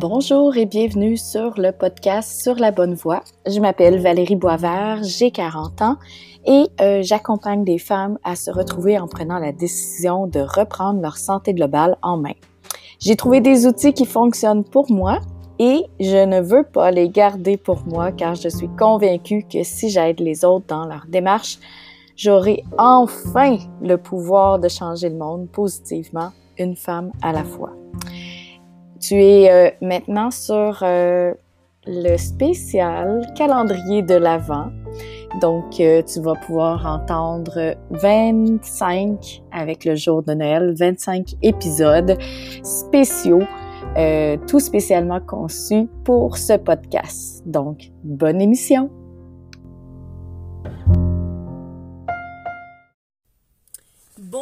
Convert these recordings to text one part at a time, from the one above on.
Bonjour et bienvenue sur le podcast Sur la bonne voie. Je m'appelle Valérie Boisvert, j'ai 40 ans et euh, j'accompagne des femmes à se retrouver en prenant la décision de reprendre leur santé globale en main. J'ai trouvé des outils qui fonctionnent pour moi et je ne veux pas les garder pour moi car je suis convaincue que si j'aide les autres dans leur démarche, j'aurai enfin le pouvoir de changer le monde positivement, une femme à la fois. Tu es euh, maintenant sur euh, le spécial calendrier de l'Avent. Donc, euh, tu vas pouvoir entendre 25 avec le jour de Noël, 25 épisodes spéciaux, tout spécialement conçus pour ce podcast. Donc, bonne émission!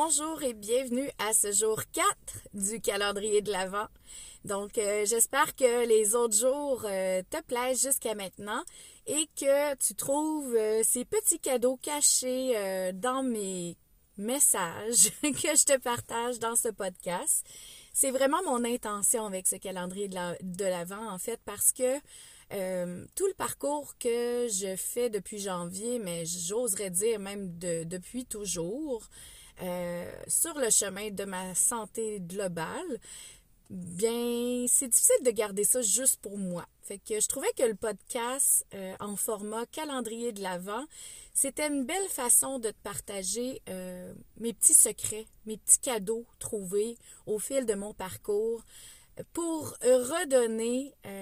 Bonjour et bienvenue à ce jour 4 du calendrier de l'Avent. Donc, euh, j'espère que les autres jours euh, te plaisent jusqu'à maintenant et que tu trouves euh, ces petits cadeaux cachés dans mes messages que je te partage dans ce podcast. C'est vraiment mon intention avec ce calendrier de l'Avent, en fait, parce que tout le parcours que je fais depuis janvier, mais j'oserais dire même depuis toujours, sur le chemin de ma santé globale, bien, c'est difficile de garder ça juste pour moi. Fait que je trouvais que le podcast euh, en format calendrier de l'Avent, c'était une belle façon de te partager euh, mes petits secrets, mes petits cadeaux trouvés au fil de mon parcours pour redonner euh,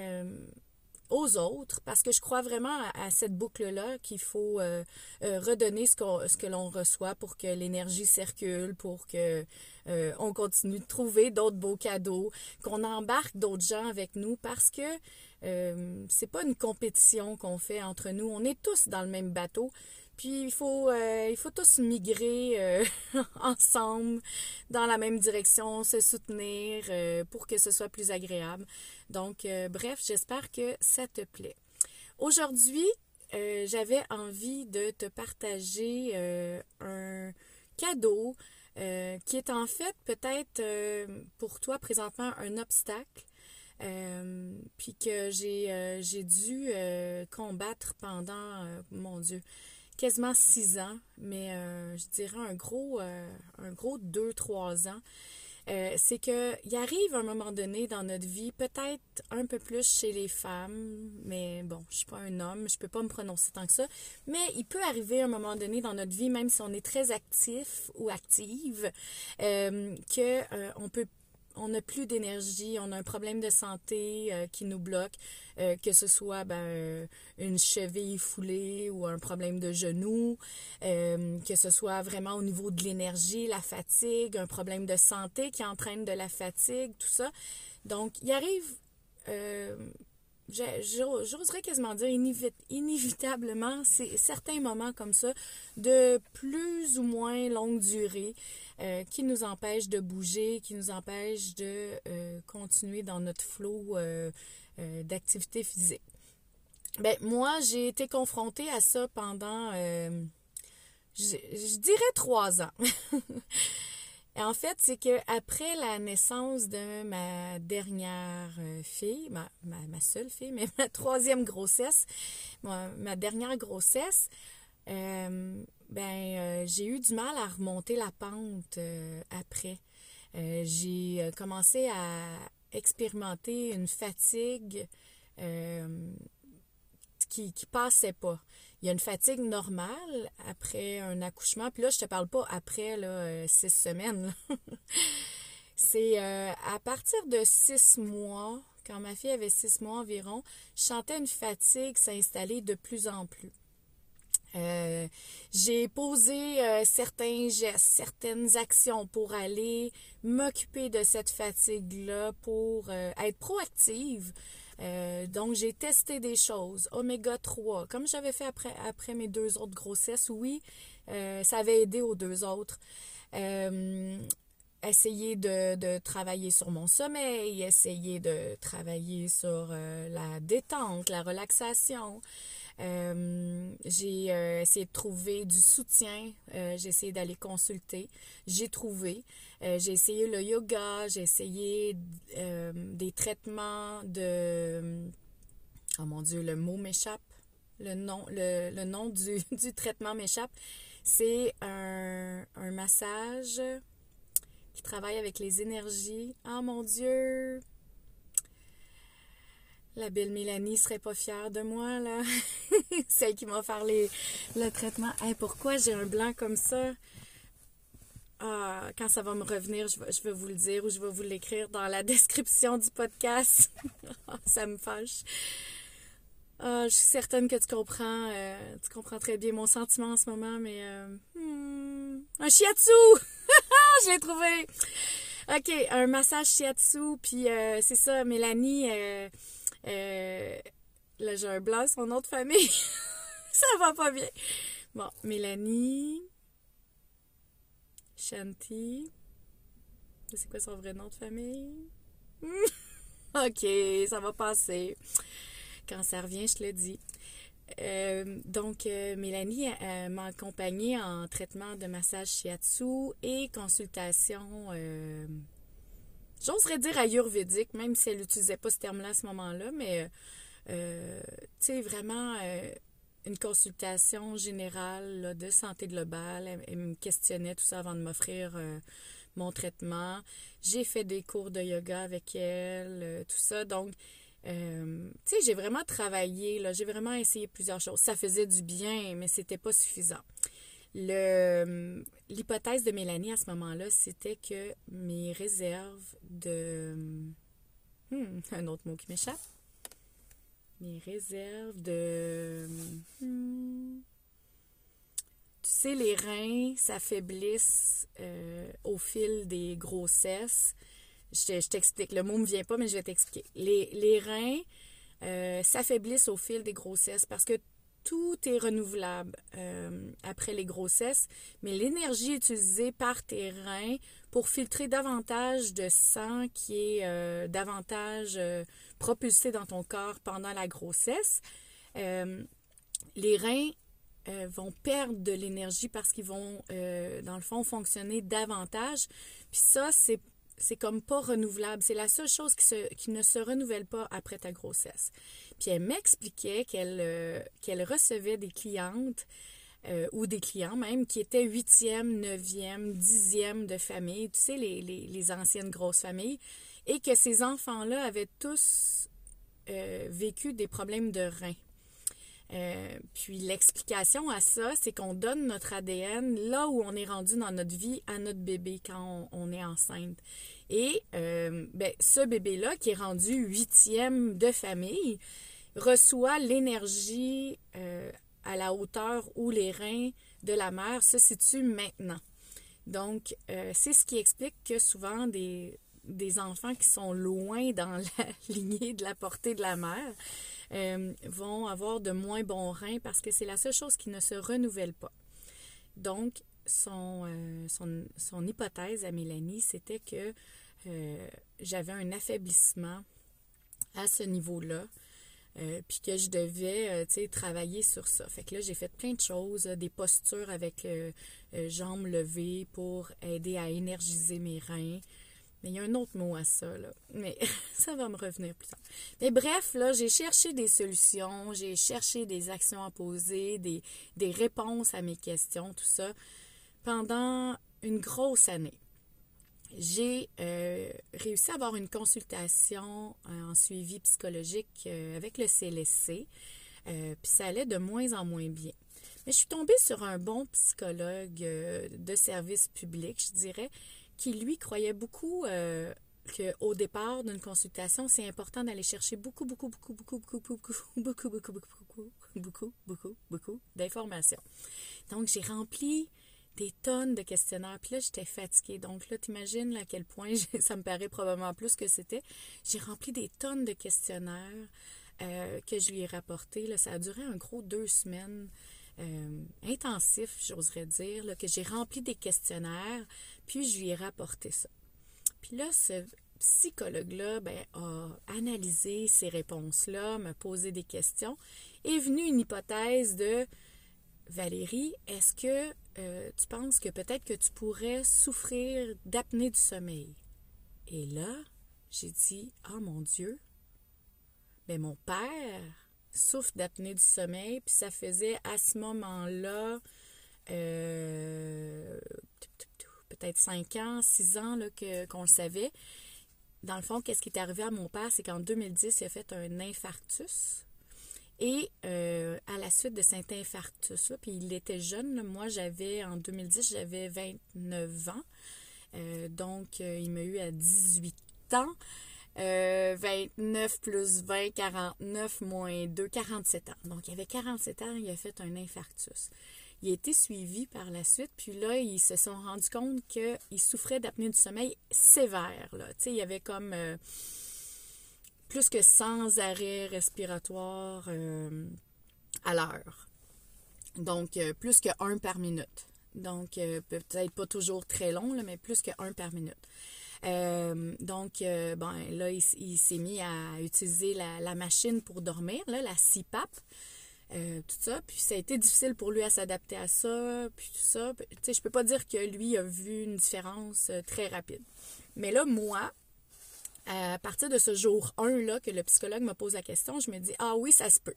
aux autres, parce que je crois vraiment à, cette boucle-là qu'il faut redonner ce, ce que l'on reçoit pour que l'énergie circule, pour que euh, on continue de trouver d'autres beaux cadeaux, qu'on embarque d'autres gens avec nous parce que euh, c'est pas une compétition qu'on fait entre nous. On est tous dans le même bateau. Puis il faut, euh, il faut tous migrer euh, ensemble dans la même direction, se soutenir pour que ce soit plus agréable. Donc, bref, j'espère que ça te plaît. Aujourd'hui, j'avais envie de te partager un cadeau euh, qui est en fait peut-être euh, pour toi présentement un obstacle, euh, puis que j'ai dû combattre pendant, mon Dieu, quasiment six ans, mais je dirais un gros, un gros deux, trois ans. Euh, c'est qu'il arrive un moment donné dans notre vie, peut-être un peu plus chez les femmes, mais bon, je suis pas un homme, je peux pas me prononcer tant que ça, mais il peut arriver un moment donné dans notre vie, même si on est très actif ou active, euh, que euh, on peut on n'a plus d'énergie, on a un problème de santé euh, qui nous bloque, euh, que ce soit ben, euh, une cheville foulée ou un problème de genou, que ce soit vraiment au niveau de l'énergie, la fatigue, un problème de santé qui entraîne de la fatigue, tout ça. Donc, il arrive, j'oserais quasiment dire inévitablement, c'est certains moments comme ça de plus ou moins longue durée euh, qui nous empêche de bouger, qui nous empêche de euh, continuer dans notre flot euh, d'activité physique. Ben, moi, j'ai été confrontée à ça pendant, je, dirais trois ans. Et en fait, c'est que après la naissance de ma dernière fille, ma, ma, seule fille, mais ma troisième grossesse, ma, dernière grossesse, ben euh, j'ai eu du mal à remonter la pente euh, après. Euh, j'ai commencé à expérimenter une fatigue qui, qui passait pas. Il y a une fatigue normale après un accouchement. Puis là, je te parle pas après là, six semaines. C'est à partir de six mois, quand ma fille avait six mois environ, je sentais une fatigue s'installer de plus en plus. Euh, j'ai posé euh, certains gestes, certaines actions pour aller m'occuper de cette fatigue-là, pour euh, être proactive. Donc, j'ai testé des choses. Oméga 3, comme j'avais fait après, après mes deux autres grossesses, oui, ça avait aidé aux deux autres. essayer de, de, travailler sur mon sommeil, essayer de travailler sur la détente, la relaxation. j'ai essayé de trouver du soutien. j'ai essayé d'aller consulter. J'ai trouvé. J'ai essayé le yoga. J'ai essayé des traitements de... Oh mon Dieu, le mot m'échappe. Le nom, du, traitement m'échappe. C'est un, massage qui travaille avec les énergies. Oh mon Dieu! La belle Mélanie serait pas fière de moi, là. Celle qui m'a offert le traitement. pourquoi j'ai un blanc comme ça? Quand ça va me revenir, je vais, je vais vous le dire ou je vais vous l'écrire dans la description du podcast. Ça me fâche. Ah, je suis certaine que tu comprends, euh, tu comprends très bien mon sentiment en ce moment, mais euh, hmm, un shiatsu, je l'ai trouvé. Ok, un massage shiatsu, puis euh, c'est ça, Mélanie, là j'ai un blanc, son nom de famille, ça va pas bien. Bon, Mélanie, Shanti, c'est quoi son vrai nom de famille? ok, ça va passer. Quand ça revient, je te le dis. Euh, donc, euh, Mélanie m'a accompagnée en traitement de massage shiatsu et consultation, euh, j'oserais dire ayurvédique, même si elle n'utilisait pas ce terme-là à ce moment-là, mais tu sais, vraiment une consultation générale de santé globale. Elle, me questionnait tout ça avant de m'offrir mon traitement. J'ai fait des cours de yoga avec elle, tout ça. Donc, euh, tu sais, j'ai vraiment travaillé, là, j'ai vraiment essayé plusieurs choses. Ça faisait du bien, mais c'était pas suffisant. Le, l'hypothèse de Mélanie à ce moment-là, c'était que mes réserves de... Hmm, un autre mot qui m'échappe. Mes réserves de... Hmm, tu sais, les reins s'affaiblissent euh, au fil des grossesses. Je, t'explique. Le mot ne me vient pas, mais je vais t'expliquer. Les, reins euh, s'affaiblissent au fil des grossesses parce que tout est renouvelable euh, après les grossesses, mais l'énergie utilisée par tes reins pour filtrer davantage de sang qui est davantage propulsé dans ton corps pendant la grossesse, les reins vont perdre de l'énergie parce qu'ils vont, dans le fond, fonctionner davantage. Puis ça, c'est c'est comme pas renouvelable. C'est la seule chose qui, se, qui, ne se renouvelle pas après ta grossesse. Puis elle m'expliquait qu'elle euh, qu'elle recevait des clientes euh, ou des clients même qui étaient huitième, neuvième, dixième de famille, tu sais, les, les, les anciennes grosses familles, et que ces enfants-là avaient tous euh, vécu des problèmes de reins. puis l'explication à ça, c'est qu'on donne notre ADN là où on est rendu dans notre vie à notre bébé quand on est enceinte. Et euh, ben, ce bébé-là, qui est rendu huitième de famille, reçoit l'énergie euh, à la hauteur où les reins de la mère se situent maintenant. Donc, euh, c'est ce qui explique que souvent des, des, enfants qui sont loin dans la lignée de la portée de la mère vont avoir de moins bons reins parce que c'est la seule chose qui ne se renouvelle pas. Donc, son, son, son hypothèse à Mélanie, c'était que euh, j'avais un affaiblissement à ce niveau-là. Euh, puis que je devais, euh, travailler sur ça. Fait que là, j'ai fait plein de choses, des postures avec jambes levées pour aider à énergiser mes reins. Mais il y a un autre mot à ça, là. Mais ça va me revenir plus tard. Mais bref, là, j'ai cherché des solutions, j'ai cherché des actions à poser, des, des réponses à mes questions, tout ça, pendant une grosse année j'ai euh, réussi à avoir une consultation euh, en suivi psychologique euh, avec le CLSC, puis ça allait de moins en moins bien. Mais je suis tombée sur un bon psychologue de service public, je dirais, qui lui croyait beaucoup qu'au départ d'une consultation, c'est important d'aller chercher beaucoup, beaucoup, beaucoup, beaucoup, beaucoup, beaucoup, beaucoup, beaucoup, beaucoup, beaucoup, beaucoup, beaucoup, d'informations. Donc, j'ai rempli des tonnes de questionnaires. Puis là, j'étais fatiguée. Donc là, t'imagines à quel point ça me paraît probablement plus que c'était. J'ai rempli des tonnes de questionnaires euh, que je lui ai rapportés. Là, ça a duré un gros deux semaines. Euh, intensif, j'oserais dire, que j'ai rempli des questionnaires, puis je lui ai rapporté ça. Puis là, ce psychologue-là ben, a analysé ces réponses-là, m'a posé des questions, est venue une hypothèse de Valérie, est-ce que euh, tu penses que peut-être que tu pourrais souffrir d'apnée du sommeil? Et là, j'ai dit, oh mon Dieu, mais mon père souffre d'apnée du sommeil, puis ça faisait à ce moment-là euh, peut-être 5 ans, 6 ans que, qu'on le savait. Dans le fond, qu'est-ce qui est arrivé à mon père, c'est qu'en 2010, il a fait un infarctus. Et euh, à la suite de cet infarctus-là, puis il était jeune, moi j'avais, en 2010, j'avais 29 ans. Euh, donc, il m'a eu à 18 ans. 29 plus 20, 49 moins 2, 47 ans. Donc, il avait 47 ans, il a fait un infarctus. Il a été suivi par la suite, puis là, ils se sont rendus compte qu'il souffrait d'apnée du sommeil sévère. Là. Il y avait comme euh, plus que 100 arrêts respiratoires euh, à l'heure. Donc, euh, plus que un par minute. Donc, peut-être pas toujours très long, mais plus que un par minute. Euh, donc, euh, bon, là, il, s'est mis à utiliser la, machine pour dormir, la CPAP. Euh, tout ça. Puis ça a été difficile pour lui à s'adapter à ça, puis tout ça. Tu sais, je peux pas dire que lui a vu une différence très rapide. Mais là, moi, à partir de ce jour 1 là que le psychologue me pose la question, je me dis ah oui, ça se peut.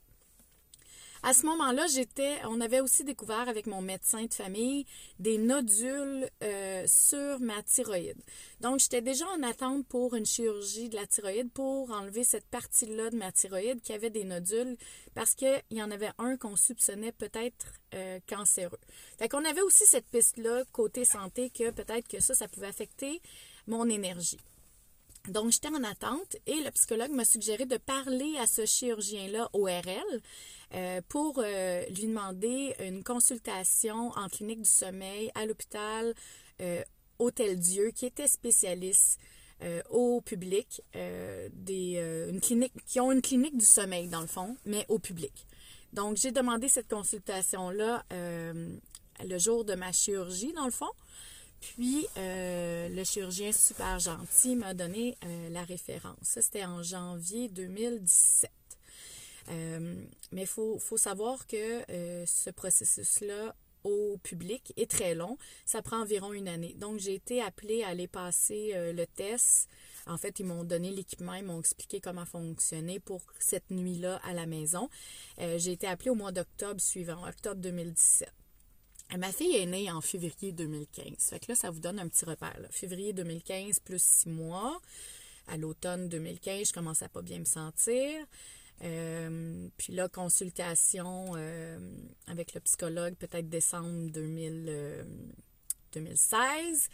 À ce moment-là, j'étais, on avait aussi découvert avec mon médecin de famille des nodules euh, sur ma thyroïde. Donc, j'étais déjà en attente pour une chirurgie de la thyroïde pour enlever cette partie-là de ma thyroïde qui avait des nodules parce qu'il y en avait un qu'on soupçonnait peut-être euh, cancéreux. Fait qu'on avait aussi cette piste-là côté santé que peut-être que ça, ça pouvait affecter mon énergie. Donc, j'étais en attente et le psychologue m'a suggéré de parler à ce chirurgien-là ORL euh, pour euh, lui demander une consultation en clinique du sommeil à l'hôpital euh, Hôtel Dieu, qui était spécialiste au public, des, une clinique, qui ont une clinique du sommeil dans le fond, mais au public. Donc, j'ai demandé cette consultation-là le jour de ma chirurgie, dans le fond. Puis, le chirurgien super gentil m'a donné la référence. Ça, c'était en janvier 2017. Euh, mais il faut, savoir que euh, ce processus-là au public est très long. Ça prend environ une année. Donc, j'ai été appelée à aller passer euh, le test. En fait, ils m'ont donné l'équipement, ils m'ont expliqué comment fonctionner pour cette nuit-là à la maison. j'ai été appelée au mois d'octobre suivant, octobre 2017. Ma fille est née en février 2015. Fait que là, ça vous donne un petit repère. Février 2015 plus six mois. À l'automne 2015, je commençais à pas bien me sentir. Euh, puis là, consultation euh, avec le psychologue, peut-être décembre 2000, 2016.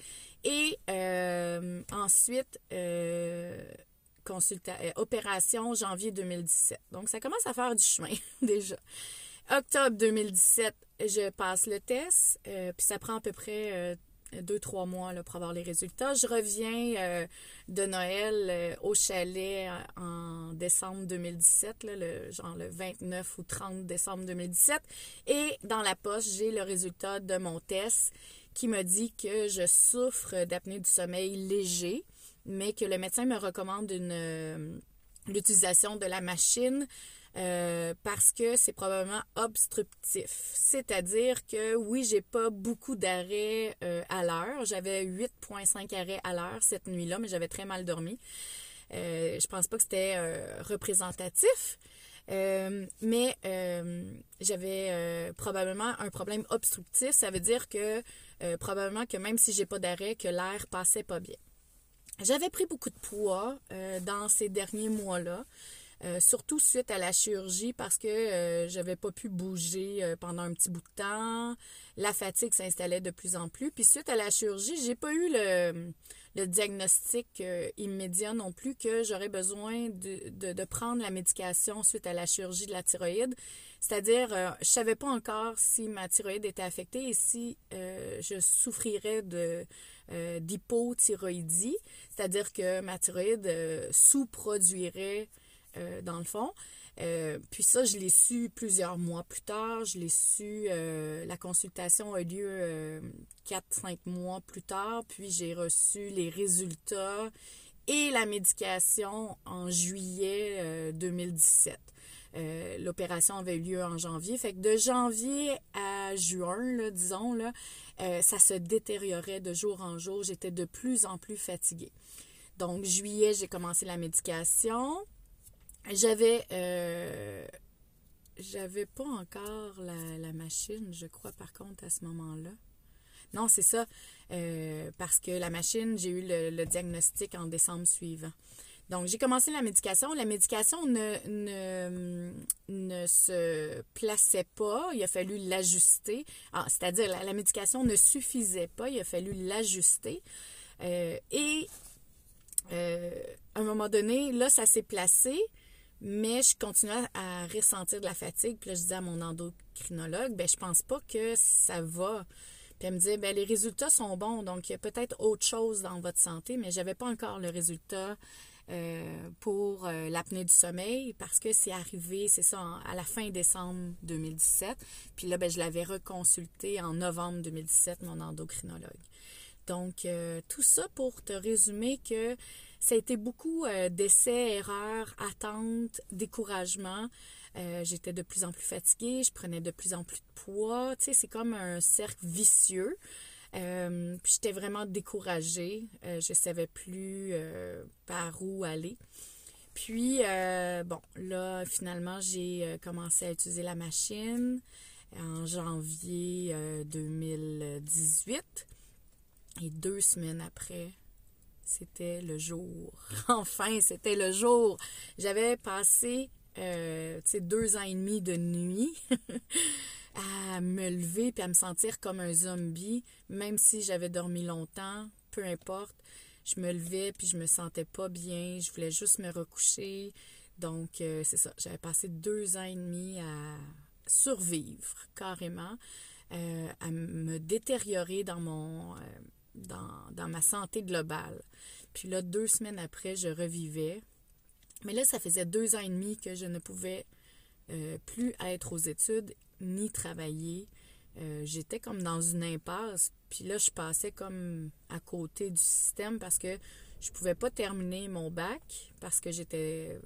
Et euh, ensuite, opération janvier 2017. Donc, ça commence à faire du chemin déjà. Octobre 2017, je passe le test. puis ça prend à peu près deux, trois mois pour avoir les résultats. Je reviens euh, de Noël euh, au chalet euh, en décembre 2017, là, le, genre le 29 ou 30 décembre 2017. Et dans la poche, j'ai le résultat de mon test qui me dit que je souffre d'apnée du sommeil léger, mais que le médecin me recommande l'utilisation de la machine euh, parce que c'est probablement obstructif. C'est-à-dire que oui, j'ai pas beaucoup d'arrêts euh, à l'heure. J'avais 8,5 arrêts à l'heure cette nuit-là, mais j'avais très mal dormi. Euh, je pense pas que c'était euh, représentatif. mais j'avais probablement un problème obstructif. Ça veut dire que probablement que même si j'ai pas d'arrêt, que l'air passait pas bien. J'avais pris beaucoup de poids dans ces derniers mois-là. Euh, surtout suite à la chirurgie parce que euh, j'avais pas pu bouger euh, pendant un petit bout de temps. La fatigue s'installait de plus en plus. Puis suite à la chirurgie, j'ai pas eu le, diagnostic immédiat non plus que j'aurais besoin de, prendre la médication suite à la chirurgie de la thyroïde. C'est-à-dire, je savais pas encore si ma thyroïde était affectée et si je souffrirais de d'hypothyroïdie, c'est-à-dire que ma thyroïde sous-produirait euh, dans le fond. Euh, puis ça, je l'ai su plusieurs mois plus tard. Je l'ai su, euh, la consultation a eu lieu 4-5 mois plus tard. Puis j'ai reçu les résultats et la médication en juillet 2017. L'opération avait eu lieu en janvier. Fait que de janvier à juin, disons, là, ça se détériorait de jour en jour. J'étais de plus en plus fatiguée. Donc, juillet, j'ai commencé la médication. J'avais j'avais pas encore la, machine, je crois, par contre, à ce moment-là. Non, c'est ça. Euh, parce que la machine, j'ai eu le, diagnostic en décembre suivant. Donc, j'ai commencé la médication. La médication ne, ne, se plaçait pas. Il a fallu l'ajuster. Ah, c'est-à-dire, la, médication ne suffisait pas. Il a fallu l'ajuster. Euh, et euh, à un moment donné, là, ça s'est placé. Mais je continuais à ressentir de la fatigue. Puis là, je disais à mon endocrinologue, ben je pense pas que ça va. Puis elle me disait, ben les résultats sont bons, donc il y a peut-être autre chose dans votre santé, mais j'avais pas encore le résultat euh, pour euh, l'apnée du sommeil parce que c'est arrivé, c'est ça, à la fin décembre 2017. Puis là, ben, je l'avais reconsulté en novembre 2017, mon endocrinologue. Donc, euh, tout ça pour te résumer que ça a été beaucoup euh, d'essais, erreurs, attentes, découragement. Euh, j'étais de plus en plus fatiguée, je prenais de plus en plus de poids. Tu sais, c'est comme un cercle vicieux. Euh, puis j'étais vraiment découragée. je savais plus par où aller. Puis, bon, là, finalement, j'ai commencé à utiliser la machine en janvier 2018. Et deux semaines après, c'était le jour. Enfin, c'était le jour. J'avais passé euh, deux ans et demi de nuit à me lever puis à me sentir comme un zombie, même si j'avais dormi longtemps, peu importe. Je me levais puis je me sentais pas bien, je voulais juste me recoucher. Donc, euh, c'est ça. J'avais passé deux ans et demi à survivre carrément, euh, à me détériorer dans mon dans, ma santé globale. Puis là, deux semaines après, je revivais. Mais là, ça faisait deux ans et demi que je ne pouvais euh, plus être aux études ni travailler. Euh, j'étais comme dans une impasse. Puis là, je passais comme à côté du système parce que je pouvais pas terminer mon bac parce que j'étais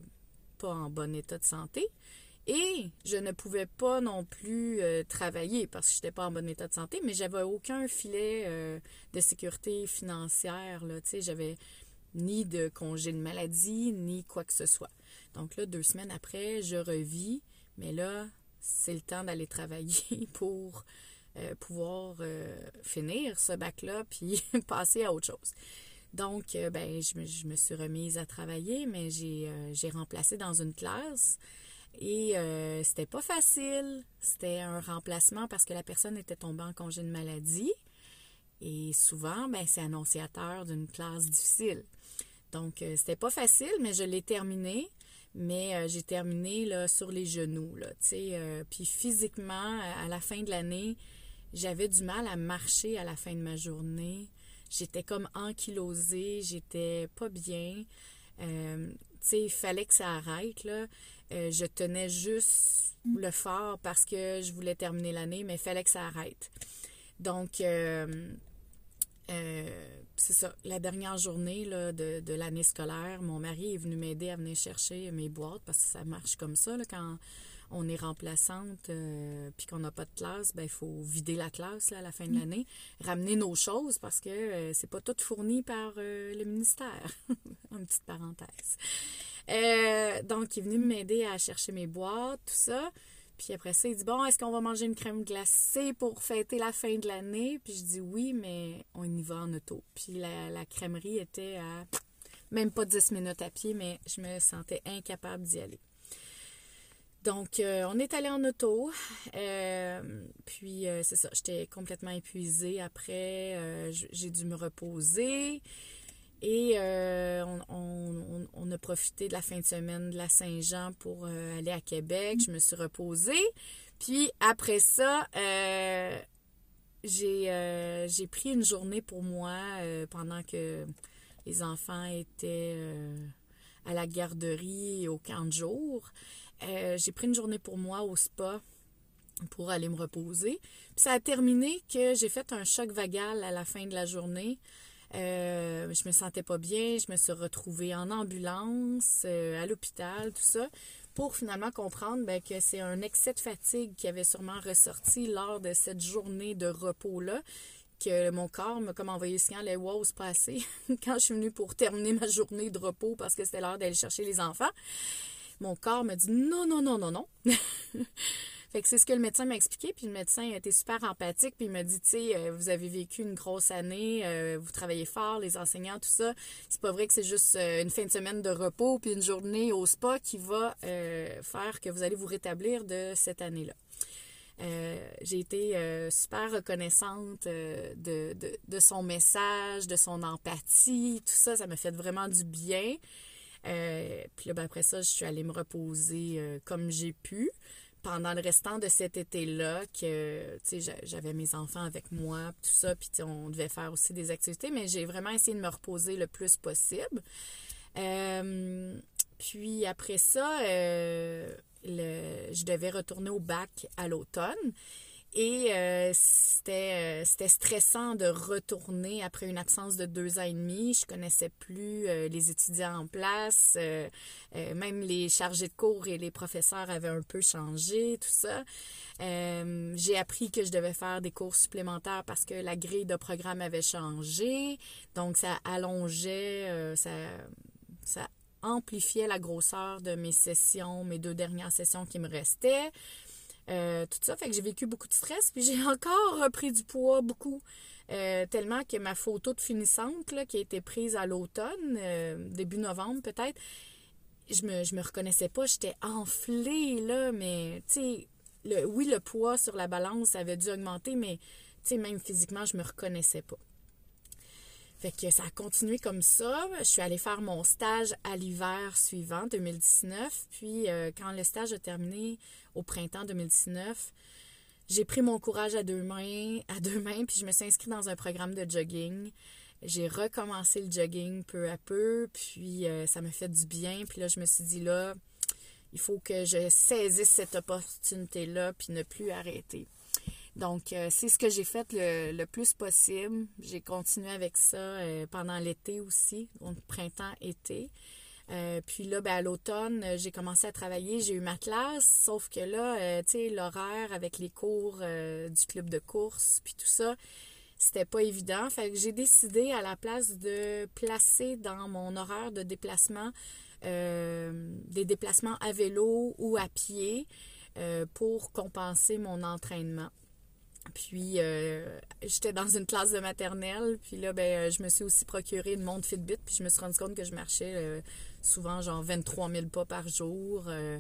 pas en bon état de santé. Et je ne pouvais pas non plus euh, travailler parce que je n'étais pas en bon état de santé, mais j'avais aucun filet euh, de sécurité financière. Là, j'avais ni de congé de maladie, ni quoi que ce soit. Donc là, deux semaines après, je revis, mais là, c'est le temps d'aller travailler pour euh, pouvoir finir ce bac-là, puis passer à autre chose. Donc, ben, je je, me, suis remise à travailler, mais j'ai remplacé dans une classe. Et euh, c'était pas facile. C'était un remplacement parce que la personne était tombée en congé de maladie. Et souvent, ben, c'est annonciateur d'une classe difficile. Donc, euh, c'était pas facile, mais je l'ai terminé. Mais euh, j'ai terminé là, sur les genoux. Là, puis physiquement, à la fin de l'année, j'avais du mal à marcher à la fin de ma journée. J'étais comme ankylosée, j'étais pas bien. il fallait que ça arrête. Là. Euh, je tenais juste le fort parce que je voulais terminer l'année, mais il fallait que ça arrête. Donc, euh, euh, c'est ça. La dernière journée de, l'année scolaire, mon mari est venu m'aider à venir chercher mes boîtes parce que ça marche comme ça. quand on est remplaçante puis qu'on n'a pas de classe, ben il faut vider la classe à la fin de mm. l'année, ramener nos choses parce que c'est pas tout fourni par le ministère. Une petite parenthèse. Euh, donc, il est venu m'aider à chercher mes boîtes, tout ça. Puis après ça, il dit Bon, est-ce qu'on va manger une crème glacée pour fêter la fin de l'année? Puis je dis Oui, mais on y va en auto. Puis la, la crèmerie était à même pas 10 minutes à pied, mais je me sentais incapable d'y aller. Donc, euh, on est allé en auto. Euh, puis, c'est ça, j'étais complètement épuisée. Après, j'ai dû me reposer. Et euh, on, a profité de la fin de semaine de la Saint-Jean pour euh, aller à Québec. Je me suis reposée. Puis après ça, euh, j'ai pris une journée pour moi pendant que les enfants étaient à la garderie et au camp de jour. j'ai pris une journée pour moi au spa pour aller me reposer. Puis ça a terminé que j'ai fait un choc vagal à la fin de la journée. Euh, je me sentais pas bien, je me suis retrouvée en ambulance, euh, à l'hôpital, tout ça. pour finalement comprendre ben, que c'est un excès de fatigue qui avait sûrement ressorti lors de cette journée de repos-là, que mon corps m'a comme envoyé le signal, wow, c'est pas. Quand je suis venue pour terminer ma journée de repos parce que c'était l'heure d'aller chercher les enfants, mon corps me dit non, non, non, non, non. Fait que c'est ce que le médecin m'a expliqué, puis le médecin a été super empathique, puis il m'a dit, tu sais, euh, vous avez vécu une grosse année, euh, vous travaillez fort, les enseignants, tout ça. C'est pas vrai que c'est juste euh, une fin de semaine de repos, puis une journée au spa qui va faire que vous allez vous rétablir de cette année-là. j'ai été super reconnaissante de, de, son message, de son empathie, tout ça, ça m'a fait vraiment du bien. puis là, ben, après ça, je suis allée me reposer comme j'ai pu pendant le restant de cet été-là que j'avais mes enfants avec moi, tout ça, puis on devait faire aussi des activités, mais j'ai vraiment essayé de me reposer le plus possible. Euh, puis après ça, euh, je devais retourner au bac à l'automne. Et euh, c'était, euh, c'était stressant de retourner après une absence de deux ans et demi. Je connaissais plus euh, les étudiants en place. même les chargés de cours et les professeurs avaient un peu changé, tout ça. j'ai appris que je devais faire des cours supplémentaires parce que la grille de programme avait changé. Donc, ça allongeait, ça, ça amplifiait la grosseur de mes sessions, mes deux dernières sessions qui me restaient. Euh, tout ça. Fait que j'ai vécu beaucoup de stress. Puis j'ai encore repris du poids, beaucoup. Euh, tellement que ma photo de finissante, là, qui a été prise à l'automne, euh, début novembre peut-être, je me, je me reconnaissais pas. J'étais enflée, là, mais, tu sais, le, oui, le poids sur la balance avait dû augmenter, mais, tu sais, même physiquement, je me reconnaissais pas. Que ça a continué comme ça. Je suis allée faire mon stage à l'hiver suivant, 2019. Puis euh, quand le stage a terminé au printemps 2019, j'ai pris mon courage à deux mains, à deux mains, puis je me suis inscrite dans un programme de jogging. J'ai recommencé le jogging peu à peu, puis euh, ça me fait du bien. Puis là, je me suis dit là, il faut que je saisisse cette opportunité-là, puis ne plus arrêter. Donc, euh, c'est ce que j'ai fait le, plus possible. J'ai continué avec ça euh, pendant l'été aussi, donc printemps-été. Euh, puis là, ben, à l'automne, j'ai commencé à travailler, j'ai eu ma classe, sauf que là, tu sais, l'horaire avec les cours du club de course, puis tout ça, c'était pas évident. Fait que j'ai décidé à la place de placer dans mon horaire de déplacement des déplacements à vélo ou à pied pour compenser mon entraînement. Puis, euh, j'étais dans une classe de maternelle. Puis là, ben, je me suis aussi procuré une montre Fitbit. Puis je me suis rendu compte que je marchais euh, souvent genre 23 000 pas par jour. Euh,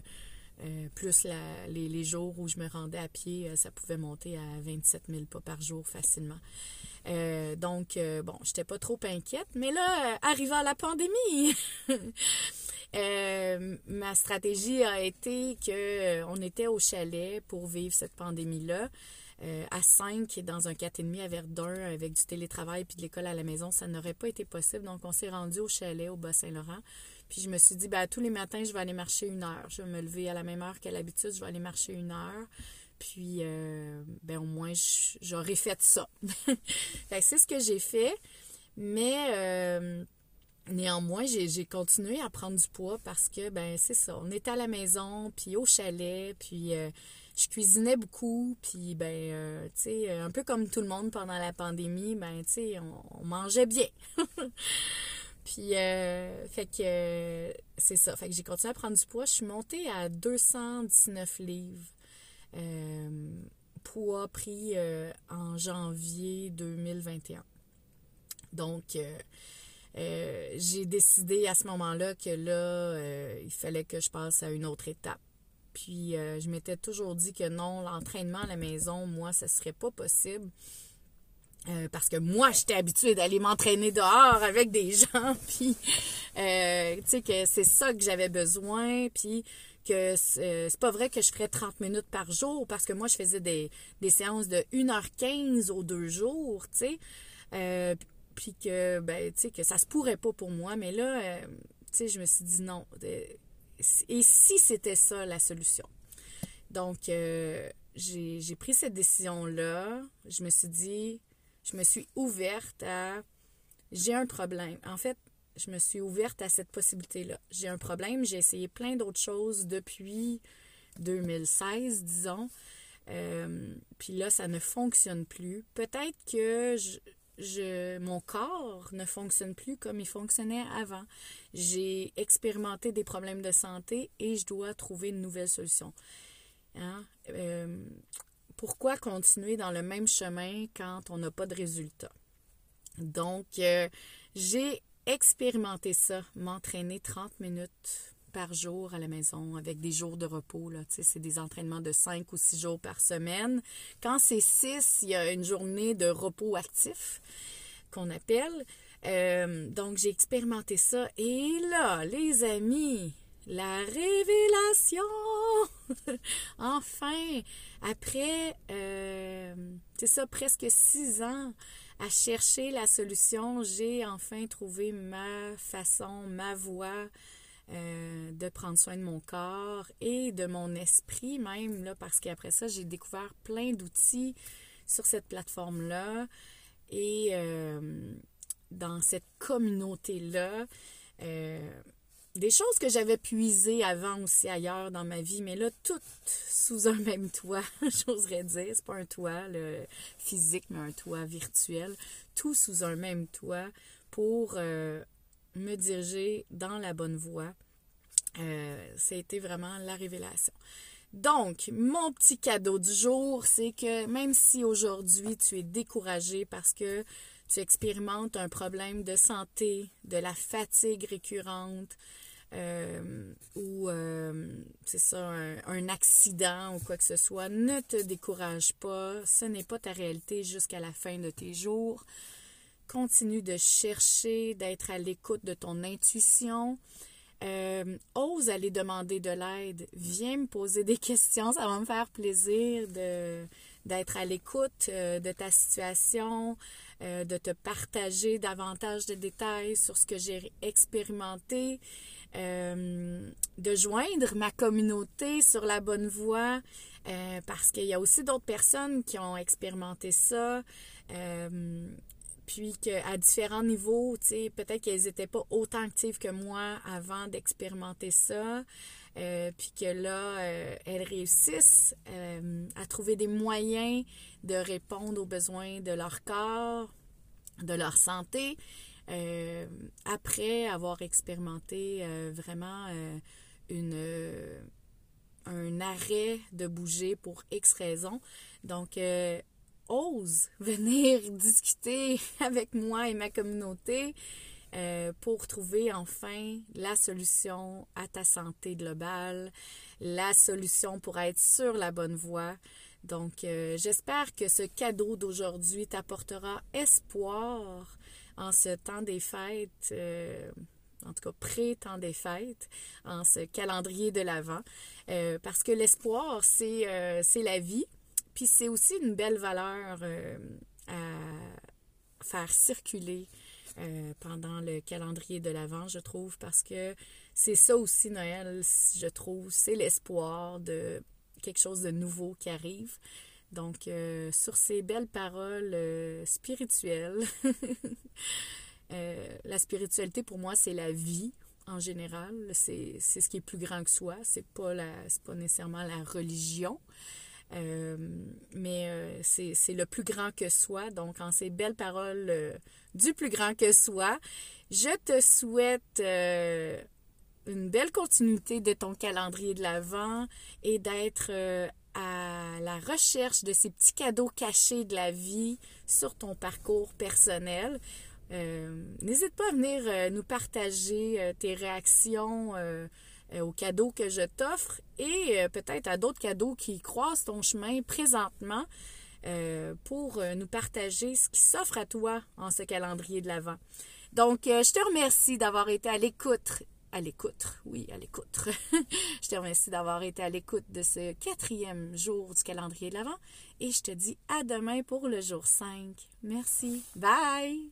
plus les, jours où je me rendais à pied, ça pouvait monter à 27 000 pas par jour facilement. donc, bon, j'étais pas trop inquiète. Mais là, arrivant la pandémie, ma stratégie a été que on était au chalet pour vivre cette pandémie-là. Euh, à 5 dans un 4,5 à Verdun avec du télétravail puis de l'école à la maison, ça n'aurait pas été possible. Donc, on s'est rendu au chalet au Bas-Saint-Laurent. Puis je me suis dit, ben, tous les matins, je vais aller marcher une heure. Je vais me lever à la même heure qu'à l'habitude, je vais aller marcher une heure. Puis, euh, ben, au moins, j'aurais fait ça. c'est ce que j'ai fait. Mais, euh, néanmoins, j'ai continué à prendre du poids parce que, ben, c'est ça. On était à la maison, puis au chalet, puis je cuisinais beaucoup, puis ben, euh, tu sais, un peu comme tout le monde pendant la pandémie, ben, tu sais, on, mangeait bien. puis, euh, fait que c'est ça. Fait que j'ai continué à prendre du poids. Je suis montée à 219 livres. Euh, poids pris en janvier 2021. Donc, j'ai décidé à ce moment-là que là, il fallait que je passe à une autre étape. Puis euh, je m'étais toujours dit que non, l'entraînement à la maison, moi, ce serait pas possible. Euh, parce que moi, j'étais habituée d'aller m'entraîner dehors avec des gens, puis euh, tu sais que c'est ça que j'avais besoin, puis que c'est pas vrai que je ferais 30 minutes par jour, parce que moi, je faisais des, séances de 1h15 aux deux jours, tu sais, puis que, ben, tu sais, que ça se pourrait pas pour moi, mais là, tu sais, je me suis dit non, et si c'était ça la solution? Donc, euh, j'ai pris cette décision-là. Je me suis dit, je me suis ouverte à, j'ai un problème. En fait, je me suis ouverte à cette possibilité-là. J'ai un problème, j'ai essayé plein d'autres choses depuis 2016, disons. Euh, puis là, ça ne fonctionne plus. Peut-être que je, mon corps ne fonctionne plus comme il fonctionnait avant. J'ai expérimenté des problèmes de santé et je dois trouver une nouvelle solution. Hein? Euh, pourquoi continuer dans le même chemin quand on n'a pas de résultat? Donc, euh, j'ai expérimenté ça, m'entraîner 30 minutes par jour à la maison avec des jours de repos. Là. C'est des entraînements de 5 ou 6 jours par semaine. Quand c'est 6, il y a une journée de repos actif qu'on appelle. Euh, donc, j'ai expérimenté ça. Et là, les amis, la révélation! enfin, après, euh, c'est ça, presque six ans à chercher la solution, j'ai enfin trouvé ma façon, ma voie euh, de prendre soin de mon corps et de mon esprit même, là, parce qu'après ça, j'ai découvert plein d'outils sur cette plateforme-là et euh, dans cette communauté-là. Euh, des choses que j'avais puisées avant aussi ailleurs dans ma vie, mais là, toutes sous un même toit, j'oserais dire. C'est pas un toit physique, mais un toit virtuel. Tout sous un même toit pour me diriger dans la bonne voie. Euh, ça a été vraiment la révélation. Donc, mon petit cadeau du jour, c'est que même si aujourd'hui tu es découragé parce que tu expérimentes un problème de santé, de la fatigue récurrente, euh, ou euh, c'est ça, un, accident ou quoi que ce soit, ne te décourage pas. Ce n'est pas ta réalité jusqu'à la fin de tes jours. Continue de chercher, d'être à l'écoute de ton intuition. Euh, ose aller demander de l'aide. Viens me poser des questions. Ça va me faire plaisir d'être à l'écoute de ta situation, de te partager davantage de détails sur ce que j'ai expérimenté. Euh, de joindre ma communauté sur la bonne voie euh, parce qu'il y a aussi d'autres personnes qui ont expérimenté ça. Euh, puis qu'à différents niveaux, peut-être qu'elles n'étaient pas autant actives que moi avant d'expérimenter ça. puis que là, elles réussissent à trouver des moyens de répondre aux besoins de leur corps, de leur santé, euh, après avoir expérimenté euh, vraiment euh, une, un arrêt de bouger pour X raisons. Donc, ose venir discuter avec moi et ma communauté pour trouver enfin la solution à ta santé globale, la solution pour être sur la bonne voie. Donc, j'espère que ce cadeau d'aujourd'hui t'apportera espoir en ce temps des fêtes, euh, en tout cas pré-temps des fêtes, en ce calendrier de l'Avent, euh, parce que l'espoir, euh, c'est la vie, puis c'est aussi une belle valeur à faire circuler pendant le calendrier de l'Avent, je trouve, parce que c'est ça aussi Noël, je trouve, c'est l'espoir de quelque chose de nouveau qui arrive. Donc, euh, sur ces belles paroles euh, spirituelles, euh, la spiritualité pour moi, c'est la vie en général. C'est ce qui est plus grand que soi. C'est pas, pas nécessairement la religion. Mais c'est le plus grand que soi. Donc, en ces belles paroles du plus grand que soi, je te souhaite une belle continuité de ton calendrier de l'Avent et d'être à la recherche de ces petits cadeaux cachés de la vie sur ton parcours personnel. Euh, n'hésite pas à venir euh, nous partager euh, tes réactions aux cadeaux que je t'offre et peut-être à d'autres cadeaux qui croisent ton chemin présentement pour nous partager ce qui s'offre à toi en ce calendrier de l'Avent. Donc, je te remercie d'avoir été à l'écoute à l'écoute. Oui, à l'écoute. je te remercie d'avoir été à l'écoute de ce quatrième jour du calendrier de l'Avent et je te dis à demain pour le jour 5. Merci. Bye!